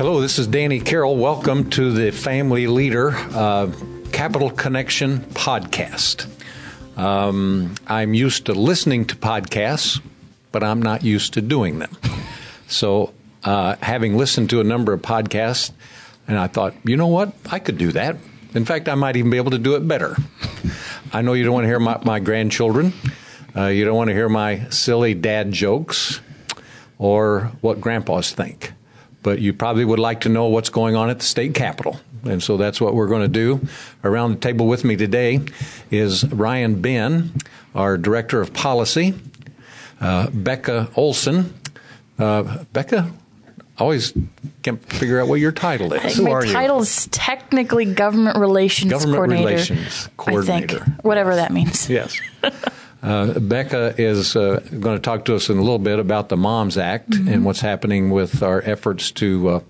Hello, this is Danny Carroll. Welcome to the Family Leader uh, Capitol Connection podcast. Um, I'm used to listening to podcasts, but I'm not used to doing them. So, uh, having listened to a number of podcasts, and I thought, you know what? I could do that. In fact, I might even be able to do it better. I know you don't want to hear my, my grandchildren. Uh, you don't want to hear my silly dad jokes or what grandpas think but you probably would like to know what's going on at the state capitol. And so that's what we're going to do. Around the table with me today is Ryan Benn, our Director of Policy, uh, Becca Olson. Uh, Becca, always can't figure out what your title is. Who My title is technically Government Relations Government Coordinator. Relations Coordinator. I think, whatever that means. Yes. Uh, Becca is uh, going to talk to us in a little bit about the Moms Act mm-hmm. and what's happening with our efforts to uh,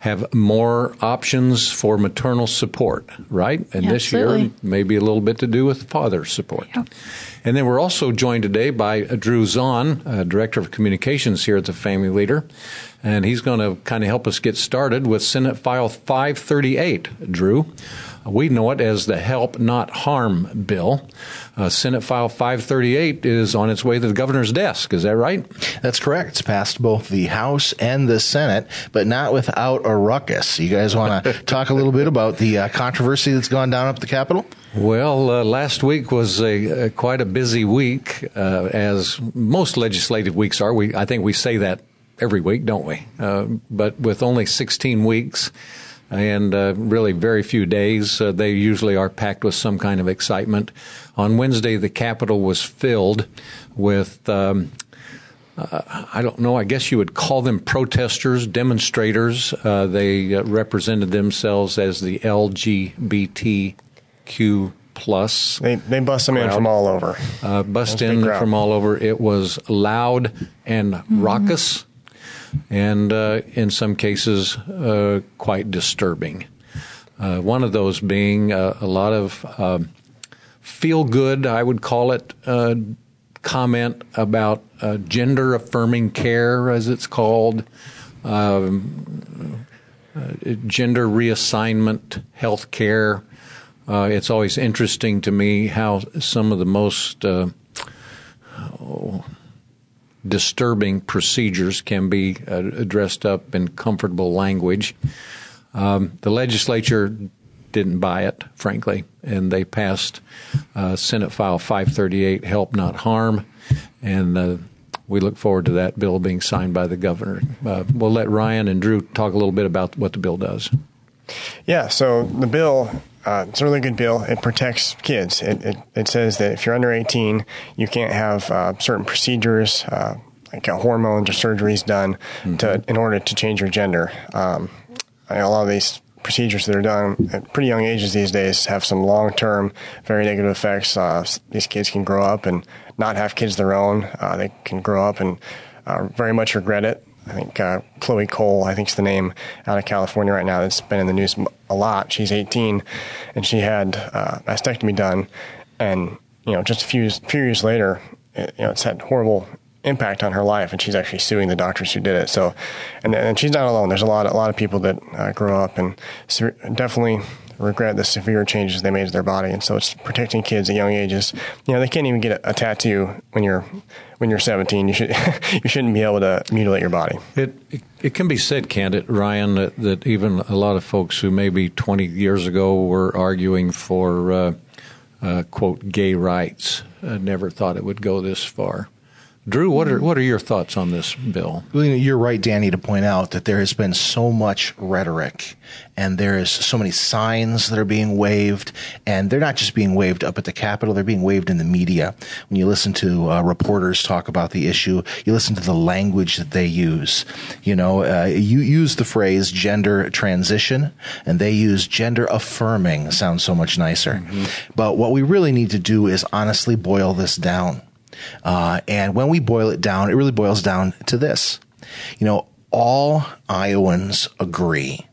have more options for maternal support, right? And this year, maybe a little bit to do with father support. Yeah. And then we're also joined today by Drew Zahn, uh, Director of Communications here at the Family Leader. And he's going to kind of help us get started with Senate File 538. Drew, we know it as the Help Not Harm Bill. Uh, Senate File 538 is on its way to the governor's desk. Is that right? That's correct. It's passed both the House and the Senate, but not without a ruckus. You guys want to talk a little bit about the uh, controversy that's gone down up at the Capitol? Well, uh, last week was a, a, quite a busy week, uh, as most legislative weeks are. We, I think we say that every week, don't we? Uh, but with only 16 weeks, and uh, really very few days. Uh, they usually are packed with some kind of excitement. On Wednesday, the Capitol was filled with. Um, uh, I don't know. I guess you would call them protesters, demonstrators. Uh, they uh, represented themselves as the LGBTQ plus. They they bust them in from all over. Uh, bust in from all over. It was loud and mm-hmm. raucous and uh, in some cases uh, quite disturbing. Uh, one of those being uh, a lot of um, feel good, I would call it, uh, comment about uh, gender affirming care, as it's called. Um, gender reassignment health care. It's always interesting to me how some of the most oh, disturbing procedures can be uh, dressed up in comfortable language. Um, the legislature didn't buy it, frankly, and they passed uh, Senate File 538, Help Not Harm, and uh, we look forward to that bill being signed by the governor. Uh, we'll let Ryan and Drew talk a little bit about what the bill does. Yeah, so the bill uh, it's a really good bill. It protects kids. It, it, it, says that if you're under 18, you can't have uh, certain procedures, uh, like hormones or surgeries done mm-hmm. to in order to change your gender. Um, a lot of these procedures that are done at pretty young ages these days have some long term, very negative effects. Uh, these kids can grow up and not have kids of their own. Uh, they can grow up and uh, very much regret it. I think uh, Chloe Cole, I think is the name out of California right now that's been in the news a lot. She's 18, and she had uh, mastectomy done, and you know just a few few years later, it, you know it's had horrible impact on her life, and she's actually suing the doctors who did it. So, and, and she's not alone. There's a lot a lot of people that uh, grow up and definitely regret the severe changes they made to their body. And so it's protecting kids at young ages. You know, they can't even get a, a tattoo when you're when you're 17. You should you shouldn't be able to mutilate your body. It it, it can be said, can't it, Ryan, that, that, even a lot of folks who maybe 20 years ago were arguing for uh, uh, quote gay rights uh, never thought it would go this far. Drew, what are what are your thoughts on this bill? Well, you're right, Danny, to point out that there has been so much rhetoric, and there is so many signs that are being waved, and they're not just being waved up at the Capitol; they're being waved in the media. When you listen to uh, reporters talk about the issue, you listen to the language that they use. You know, uh, you use the phrase "gender transition," and they use "gender affirming." Sounds so much nicer. Mm-hmm. But what we really need to do is honestly boil this down uh, and when we boil it down, it really boils down to this. You know, all Iowans agree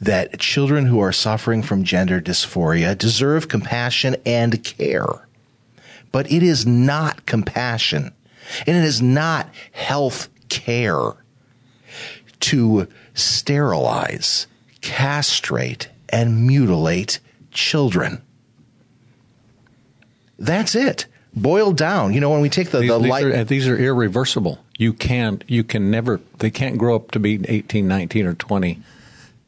that children who are suffering from gender dysphoria deserve compassion and care. But it is not compassion and it is not health care to sterilize, castrate, and mutilate children. That's it. Boiled down. You know, when we take the, These, the these light. are, these are irreversible. You can't. You can never. They can't grow up to be 18, 19, or twenty,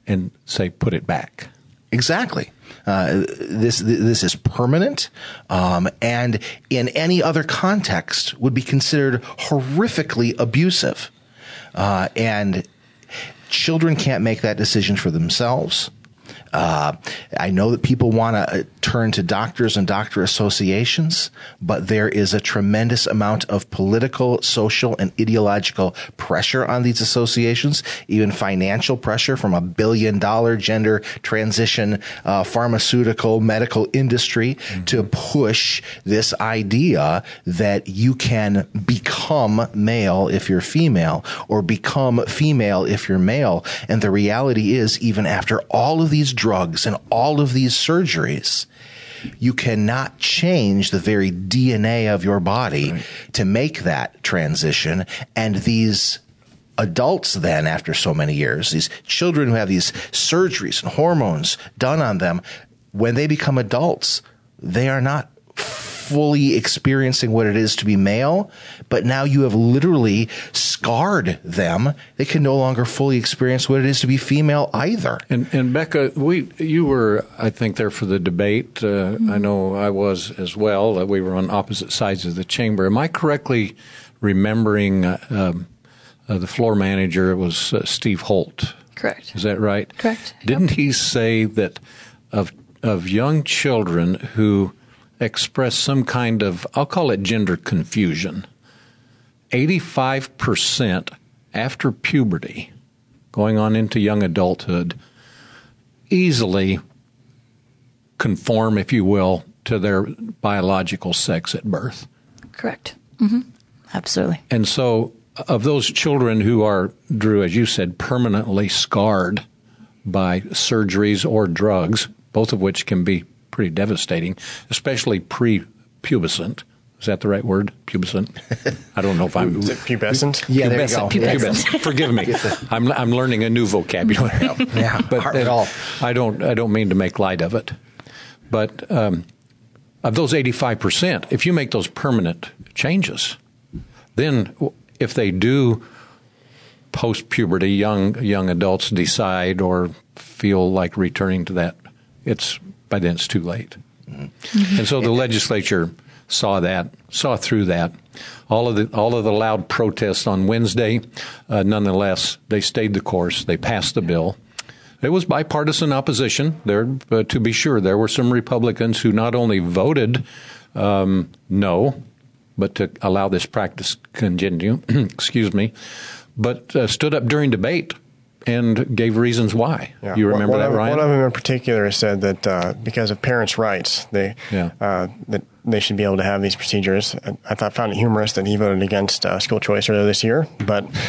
and say put it back. Exactly. Uh, this this is permanent, um, and in any other context would be considered horrifically abusive. Uh, and children can't make that decision for themselves. Uh, I know that people want to turn to doctors and doctor associations, but there is a tremendous amount of political, social, and ideological pressure on these associations, even financial pressure from a billion dollar gender transition uh, pharmaceutical medical industry mm-hmm. to push this idea that you can become male if you're female or become female if you're male. And the reality is, even after all of these drugs and all of these surgeries, you cannot change the very DNA of your body right. to make that transition. And these adults then after so many years, these children who have these surgeries and hormones done on them, when they become adults, they are not fully experiencing what it is to be male, but now you have literally scarred them. They can no longer fully experience what it is to be female either. And, and Becca, we you were, I think, there for the debate. Uh, mm-hmm. I know I was as well. Uh, we were on opposite sides of the chamber. Am I correctly remembering uh, um, uh the floor manager was uh, Steve Holt? Correct. Is that right? Correct. Didn't yep. he say that of of young children who express some kind of, I'll call it gender confusion. 85% after puberty, going on into young adulthood, easily conform, if you will, to their biological sex at birth. Correct. Mm-hmm. Absolutely. And so, of those children who are, Drew, as you said, permanently scarred by surgeries or drugs, both of which can be pretty devastating, especially pre-pubescent. Is that the right word? Pubescent? I don't know if I'm. Is it pubescent? Yeah, there pubescent. you go. Pubescent. Forgive me. I'm, I'm learning a new vocabulary. yeah, but at all. I don't I don't mean to make light of it, but um, of those 85 percent, if you make those permanent changes, then if they do post puberty, young young adults decide or feel like returning to that, it's by then it's too late. Mm-hmm. And so the legislature saw that, saw through that. All of the all of the loud protests on Wednesday, uh, nonetheless, they stayed the course. They passed the bill. It was bipartisan opposition. There, uh, to be sure, there were some Republicans who not only voted um, no, but to allow this practice continue. excuse me, but uh, stood up during debate and gave reasons why. Yeah. You remember one that, of, Ryan? One of them in particular said that uh, because of parents' rights, they yeah. uh, that they should be able to have these procedures. I thought found it humorous that he voted against uh, school choice earlier this year, but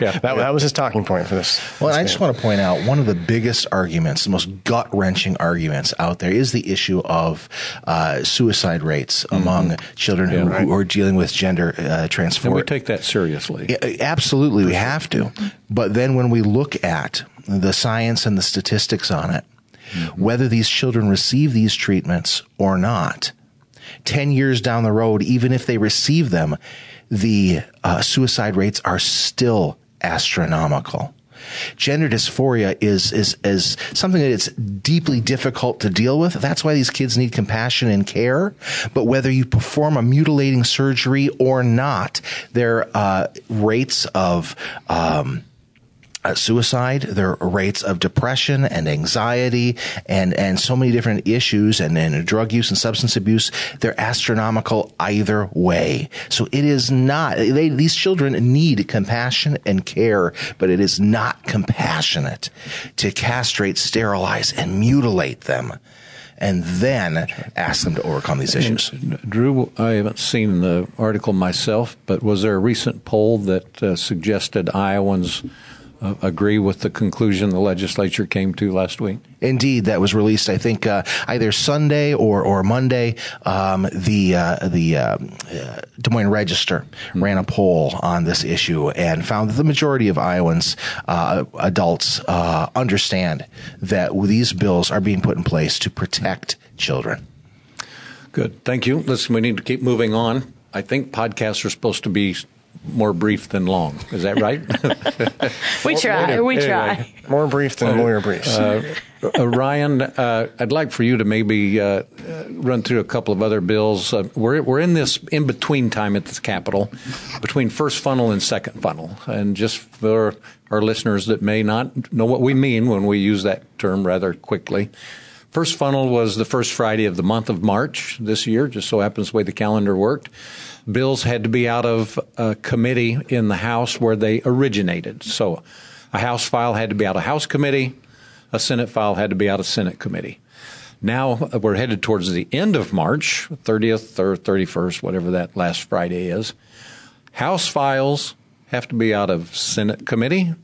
yeah, that, that, was his talking point for this. Well, this I just want to point out one of the biggest arguments, the most gut wrenching arguments out there is the issue of uh, suicide rates mm-hmm. among children yeah, who, right. who, are dealing with gender uh, transphobia. And we take that seriously. absolutely, we have to. But then when we look at the science and the statistics on it, mm-hmm. whether these children receive these treatments or not, 10 years down the road, even if they receive them, the uh, suicide rates are still astronomical. Gender dysphoria is, is, is something that it's deeply difficult to deal with. That's why these kids need compassion and care. But whether you perform a mutilating surgery or not, their uh, rates of um, uh, suicide, their rates of depression and anxiety and, and so many different issues and, and drug use and substance abuse, they're astronomical either way. So it is not, they, these children need compassion and care, but it is not compassionate to castrate, sterilize, and mutilate them and then ask them to overcome these issues. Drew, I haven't seen the article myself, but was there a recent poll that uh, suggested Iowans uh, agree with the conclusion the legislature came to last week? Indeed, that was released. I think uh, either Sunday or or Monday. Um, the uh, the uh, uh Des Moines Register mm-hmm. ran a poll on this issue and found that the majority of Iowans uh, adults uh, understand that these bills are being put in place to protect children. Good, thank you. Listen, we need to keep moving on. I think podcasts are supposed to be more brief than long. Is that right? we try. We try. Anyway, more brief than uh, lawyer briefs. Uh, uh, Ryan, uh, I'd like for you to maybe uh, run through a couple of other bills. Uh, we're we're in this in between time at the Capitol, between first funnel and second funnel, and just for our listeners that may not know what we mean when we use that term rather quickly. First funnel was the first Friday of the month of March this year, just so happens the way the calendar worked bills had to be out of a committee in the House where they originated. So a House file had to be out of House committee, a Senate file had to be out of Senate committee. Now we're headed towards the end of March, 30th or 31st, whatever that last Friday is. House files have to be out of Senate committee,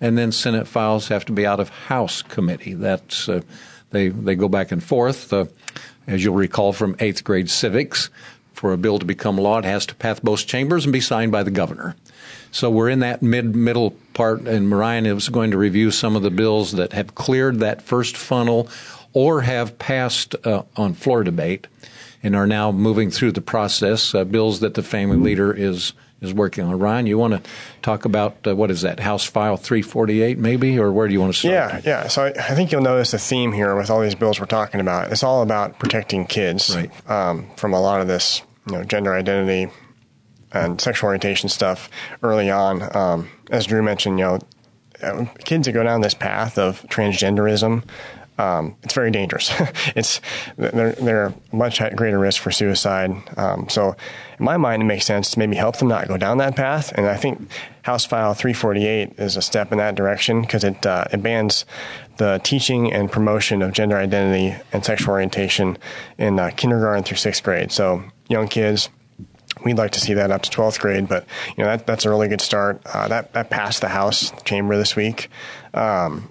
and then Senate files have to be out of House committee. That's uh, they they go back and forth. Uh, as you'll recall from eighth grade civics, for a bill to become law, it has to pass both chambers and be signed by the governor. So we're in that mid middle part, and Marion is going to review some of the bills that have cleared that first funnel or have passed uh, on floor debate and are now moving through the process. Uh, bills that the family leader is is working on. Ryan, you want to talk about uh, what is that House File 348, maybe, or where do you want to start? Yeah, yeah. So I, I, think you'll notice a theme here with all these bills we're talking about. It's all about protecting kids right. um, from a lot of this you know gender identity and sexual orientation stuff early on. Um, as Drew mentioned, you know, uh, kids that go down this path of transgenderism, um, it's very dangerous. it's they're they're much at greater risk for suicide. Um, so, in my mind, it makes sense to maybe help them not go down that path. And I think House File 348 is a step in that direction because it uh, it bans the teaching and promotion of gender identity and sexual orientation in uh, kindergarten through sixth grade. So young kids. We'd like to see that up to 12th grade, but you know that that's a really good start. Uh, that that passed the House chamber this week. Um,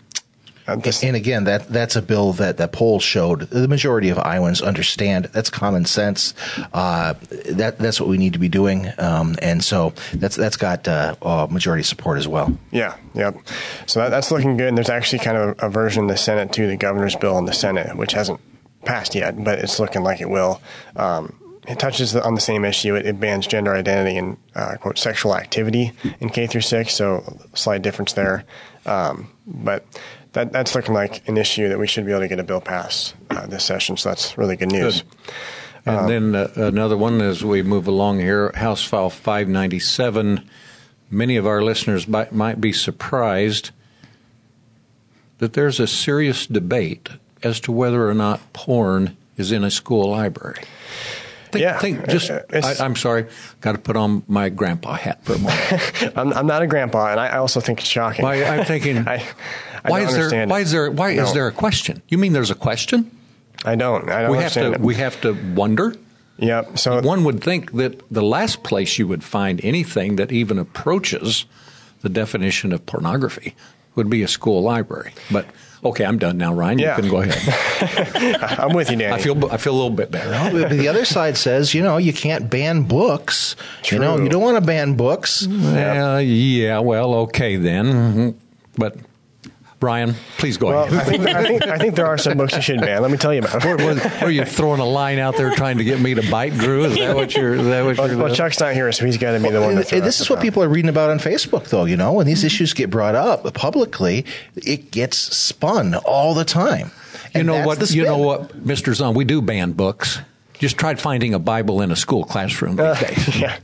and again, that that's a bill that that poll showed the majority of Iowans understand. That's common sense. Uh, that that's what we need to be doing, um, and so that's that's got uh, majority support as well. Yeah, yep. So that, that's looking good. And there's actually kind of a, a version in the Senate to the governor's bill in the Senate, which hasn't passed yet, but it's looking like it will. Um, it touches on the same issue. It, it bans gender identity and uh, quote sexual activity in K through six, so slight difference there. Um, but that that's looking like an issue that we should be able to get a bill passed uh, this session. So that's really good news. Good. And um, then uh, another one as we move along here, House File 597. Many of our listeners might, might be surprised that there's a serious debate as to whether or not porn is in a school library. Think, yeah, think just. Uh, I, am sorry, got to put on my grandpa hat for a moment. I'm, I'm, not a grandpa, and I also think it's shocking. Why, I'm thinking. I, I why is there? Why is there? Why no. is there a question? You mean there's a question? I don't. I don't we understand. Have to, we have to wonder. Yep. So one would think that the last place you would find anything that even approaches the definition of pornography would be a school library, but Okay, I'm done now, Ryan. Yeah. You can go ahead. I'm with you, Danny. I feel I feel a little bit better. No, the other side says, you know, you can't ban books. True. You know, you don't want to ban books. Well, yeah. Well, okay then. But Brian, please go well, ahead. I think, I, think, I think there are some books you shouldn't ban. Let me tell you about. Were, were you throwing a line out there trying to get me to bite, Drew? Is that what you're? Is that what well, you're well, Chuck's not here, so he's got to be the one. To this is what people are reading about on Facebook, though. You know, when these issues get brought up publicly, it gets spun all the time. And you know what? You know what, Mister Zahn? We do ban books. Just tried finding a Bible in a school classroom these uh, days. Yeah.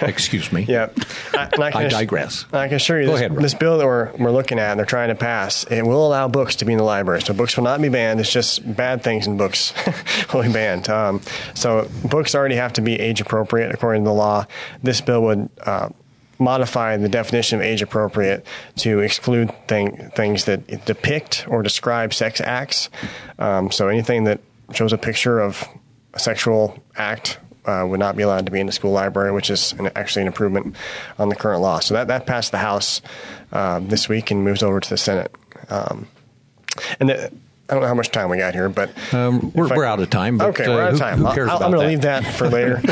Excuse me. Yeah. I, I, I digress. I can assure you, Go this, ahead, this bill that we're, we're looking at and they're trying to pass, it will allow books to be in the library. So books will not be banned. It's just bad things in books will be banned. Um, so books already have to be age appropriate according to the law. This bill would uh, modify the definition of age appropriate to exclude thing, things that depict or describe sex acts. Um, so anything that shows a picture of sexual act uh, would not be allowed to be in the school library, which is an, actually an improvement on the current law. So that, that passed the House uh, this week and moves over to the Senate. Um, and the, I don't know how much time we got here, but um, we're, I, we're, out of time. But, okay, we're out of uh, time. Who, who I'm going to leave that for later.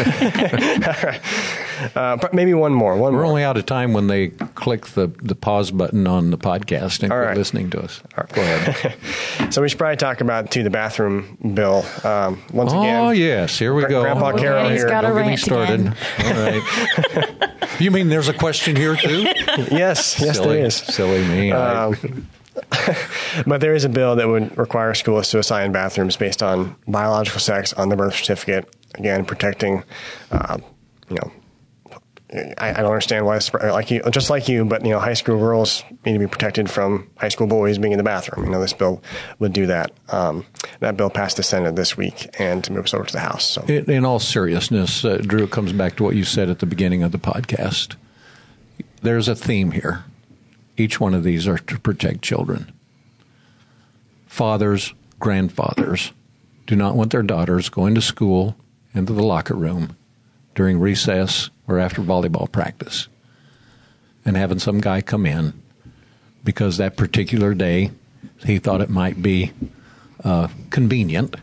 uh, but maybe one more. One we're more. only out of time when they click the, the pause button on the podcast and All quit right. listening to us. Right. Go ahead. so we should probably talk about too the bathroom bill um, once oh, again. Oh yes, here we go. Grandpa oh, Carroll here. Don't get me started. Again. All right. you mean there's a question here too? yes, yes, silly, there is. Silly me. Um, but there is a bill that would require schools to assign bathrooms based on biological sex on the birth certificate. Again, protecting, uh, you know, I, I, don't understand why, like you, just like you, but you know, high school girls need to be protected from high school boys being in the bathroom. You know, this bill would do that. Um, that bill passed the Senate this week and moves over to the House. So, in, in all seriousness, uh, Drew, comes back to what you said at the beginning of the podcast. There's a theme here each one of these are to protect children. Fathers, grandfathers do not want their daughters going to school into the locker room during recess or after volleyball practice and having some guy come in because that particular day he thought it might be uh, convenient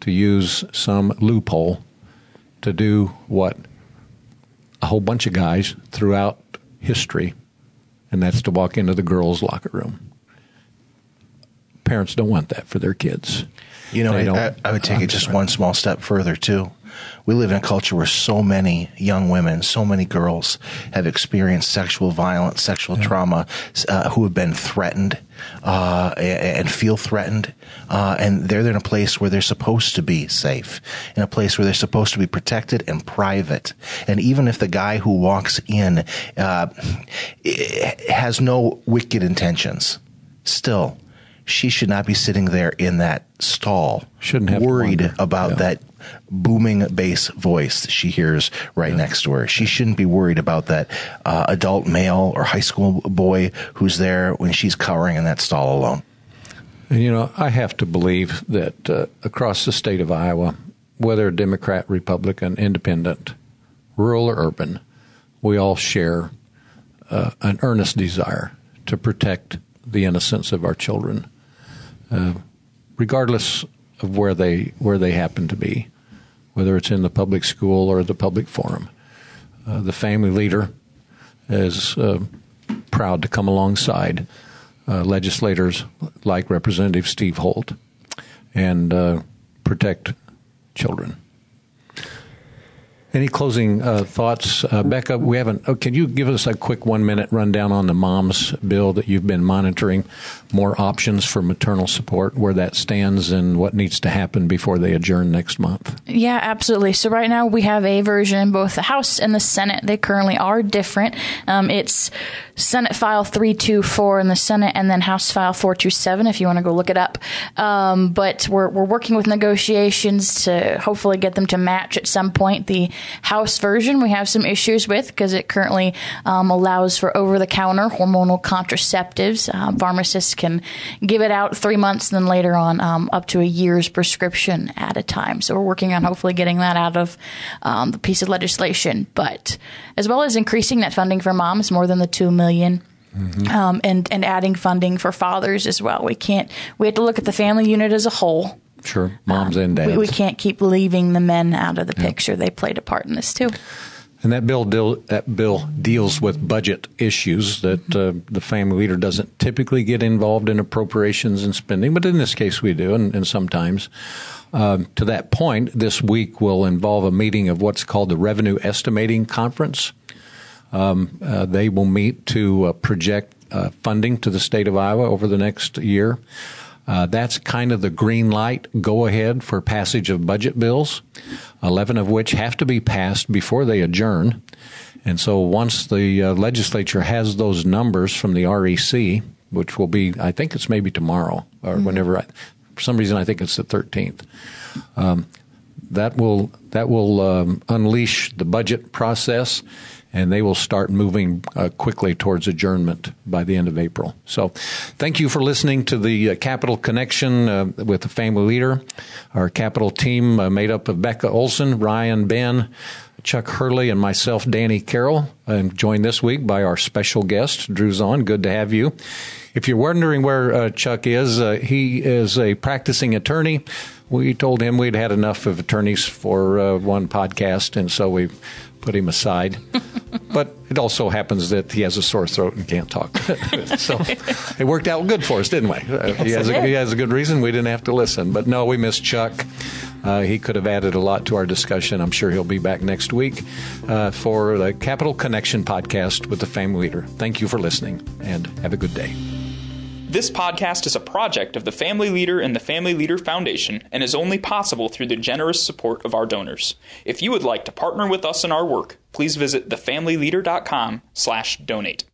to use some loophole to do what a whole bunch of guys throughout history and that's to walk into the girls' locker room. Parents don't want that for their kids. You know, I, I, would take it just one small step further too. We live in a culture where so many young women, so many girls have experienced sexual violence, sexual yeah. trauma, uh, who have been threatened uh, and feel threatened, uh, and they're in a place where they're supposed to be safe, in a place where they're supposed to be protected and private. And even if the guy who walks in uh, has no wicked intentions, still she should not be sitting there in that stall, shouldn't have worried about yeah. that booming bass voice she hears right yeah. next to her. She shouldn't be worried about that uh, adult male or high school boy who's there when she's cowering in that stall alone. And you know, I have to believe that uh, across the state of Iowa, whether Democrat, Republican, Independent, rural or urban, we all share uh, an earnest desire to protect the innocence of our children, uh, regardless of where they where they happen to be whether it's in the public school or the public forum. Uh, the family leader is uh, proud to come alongside uh, legislators like Representative Steve Holt and uh, protect children. Any closing uh, thoughts, uh, Becca? We haven't. Oh, can you give us a quick one minute rundown on the mom's bill that you've been monitoring? More options for maternal support, where that stands, and what needs to happen before they adjourn next month. Yeah, absolutely. So right now we have a version in both the House and the Senate. They currently are different. Um, it's Senate File 324 in the Senate and then House File 427 if you want to go look it up. Um, but we're, we're working with negotiations to hopefully get them to match at some point. The House version we have some issues with because it currently um, allows for over the counter hormonal contraceptives. Uh, pharmacists can give it out three months and then later on um, up to a year's prescription at a time. So we're working on hopefully getting that out of um, the piece of legislation. But as well as increasing that funding for moms more than the two million. Mm-hmm. Um, and and adding funding for fathers as well. We can't. We have to look at the family unit as a whole. Sure, moms um, and dads. We, we, can't keep leaving the men out of the picture. They played a part in this too. And that bill deal, that bill deals with budget issues that mm-hmm. uh, the family leader doesn't typically get involved in appropriations and spending, but in this case we do, and, and sometimes. Um, to that point, this week will involve a meeting of what's called the Revenue Estimating Conference. Um, uh, they will meet to uh, project uh, funding to the state of Iowa over the next year. Uh, that's kind of the green light go ahead for passage of budget bills, 11 of which have to be passed before they adjourn. And so once the uh, legislature has those numbers from the REC, which will be, I think it's maybe tomorrow or mm-hmm. whenever, I, for some reason, I think it's the 13th. Um, that will that will um, unleash the budget process, and they will start moving uh, quickly towards adjournment by the end of April. So, thank you for listening to the uh, Capitol Connection uh, with the Family Leader. Our Capital team uh, made up of Becca Olson, Ryan Benn, Chuck Hurley, and myself, Danny Carroll. I'm joined this week by our special guest, Drew Zahn. Good to have you. If you're wondering where uh, Chuck is, uh, he is a practicing attorney. We told him we'd had enough of attorneys for uh, one podcast, and so we put him aside. but it also happens that he has a sore throat and can't talk. so it worked out good for us, didn't we? Uh, he, has a, he has a good reason. We didn't have to listen. But no, we missed Chuck. Uh, he could have added a lot to our discussion. I'm sure he'll be back next week uh, for the Capitol Connection podcast with the Family Leader. Thank you for listening and have a good day. This podcast is a project of the Family Leader and the Family Leader Foundation and is only possible through the generous support of our donors. If you would like to partner with us in our work, please visit thefamilyleader.com slash donate.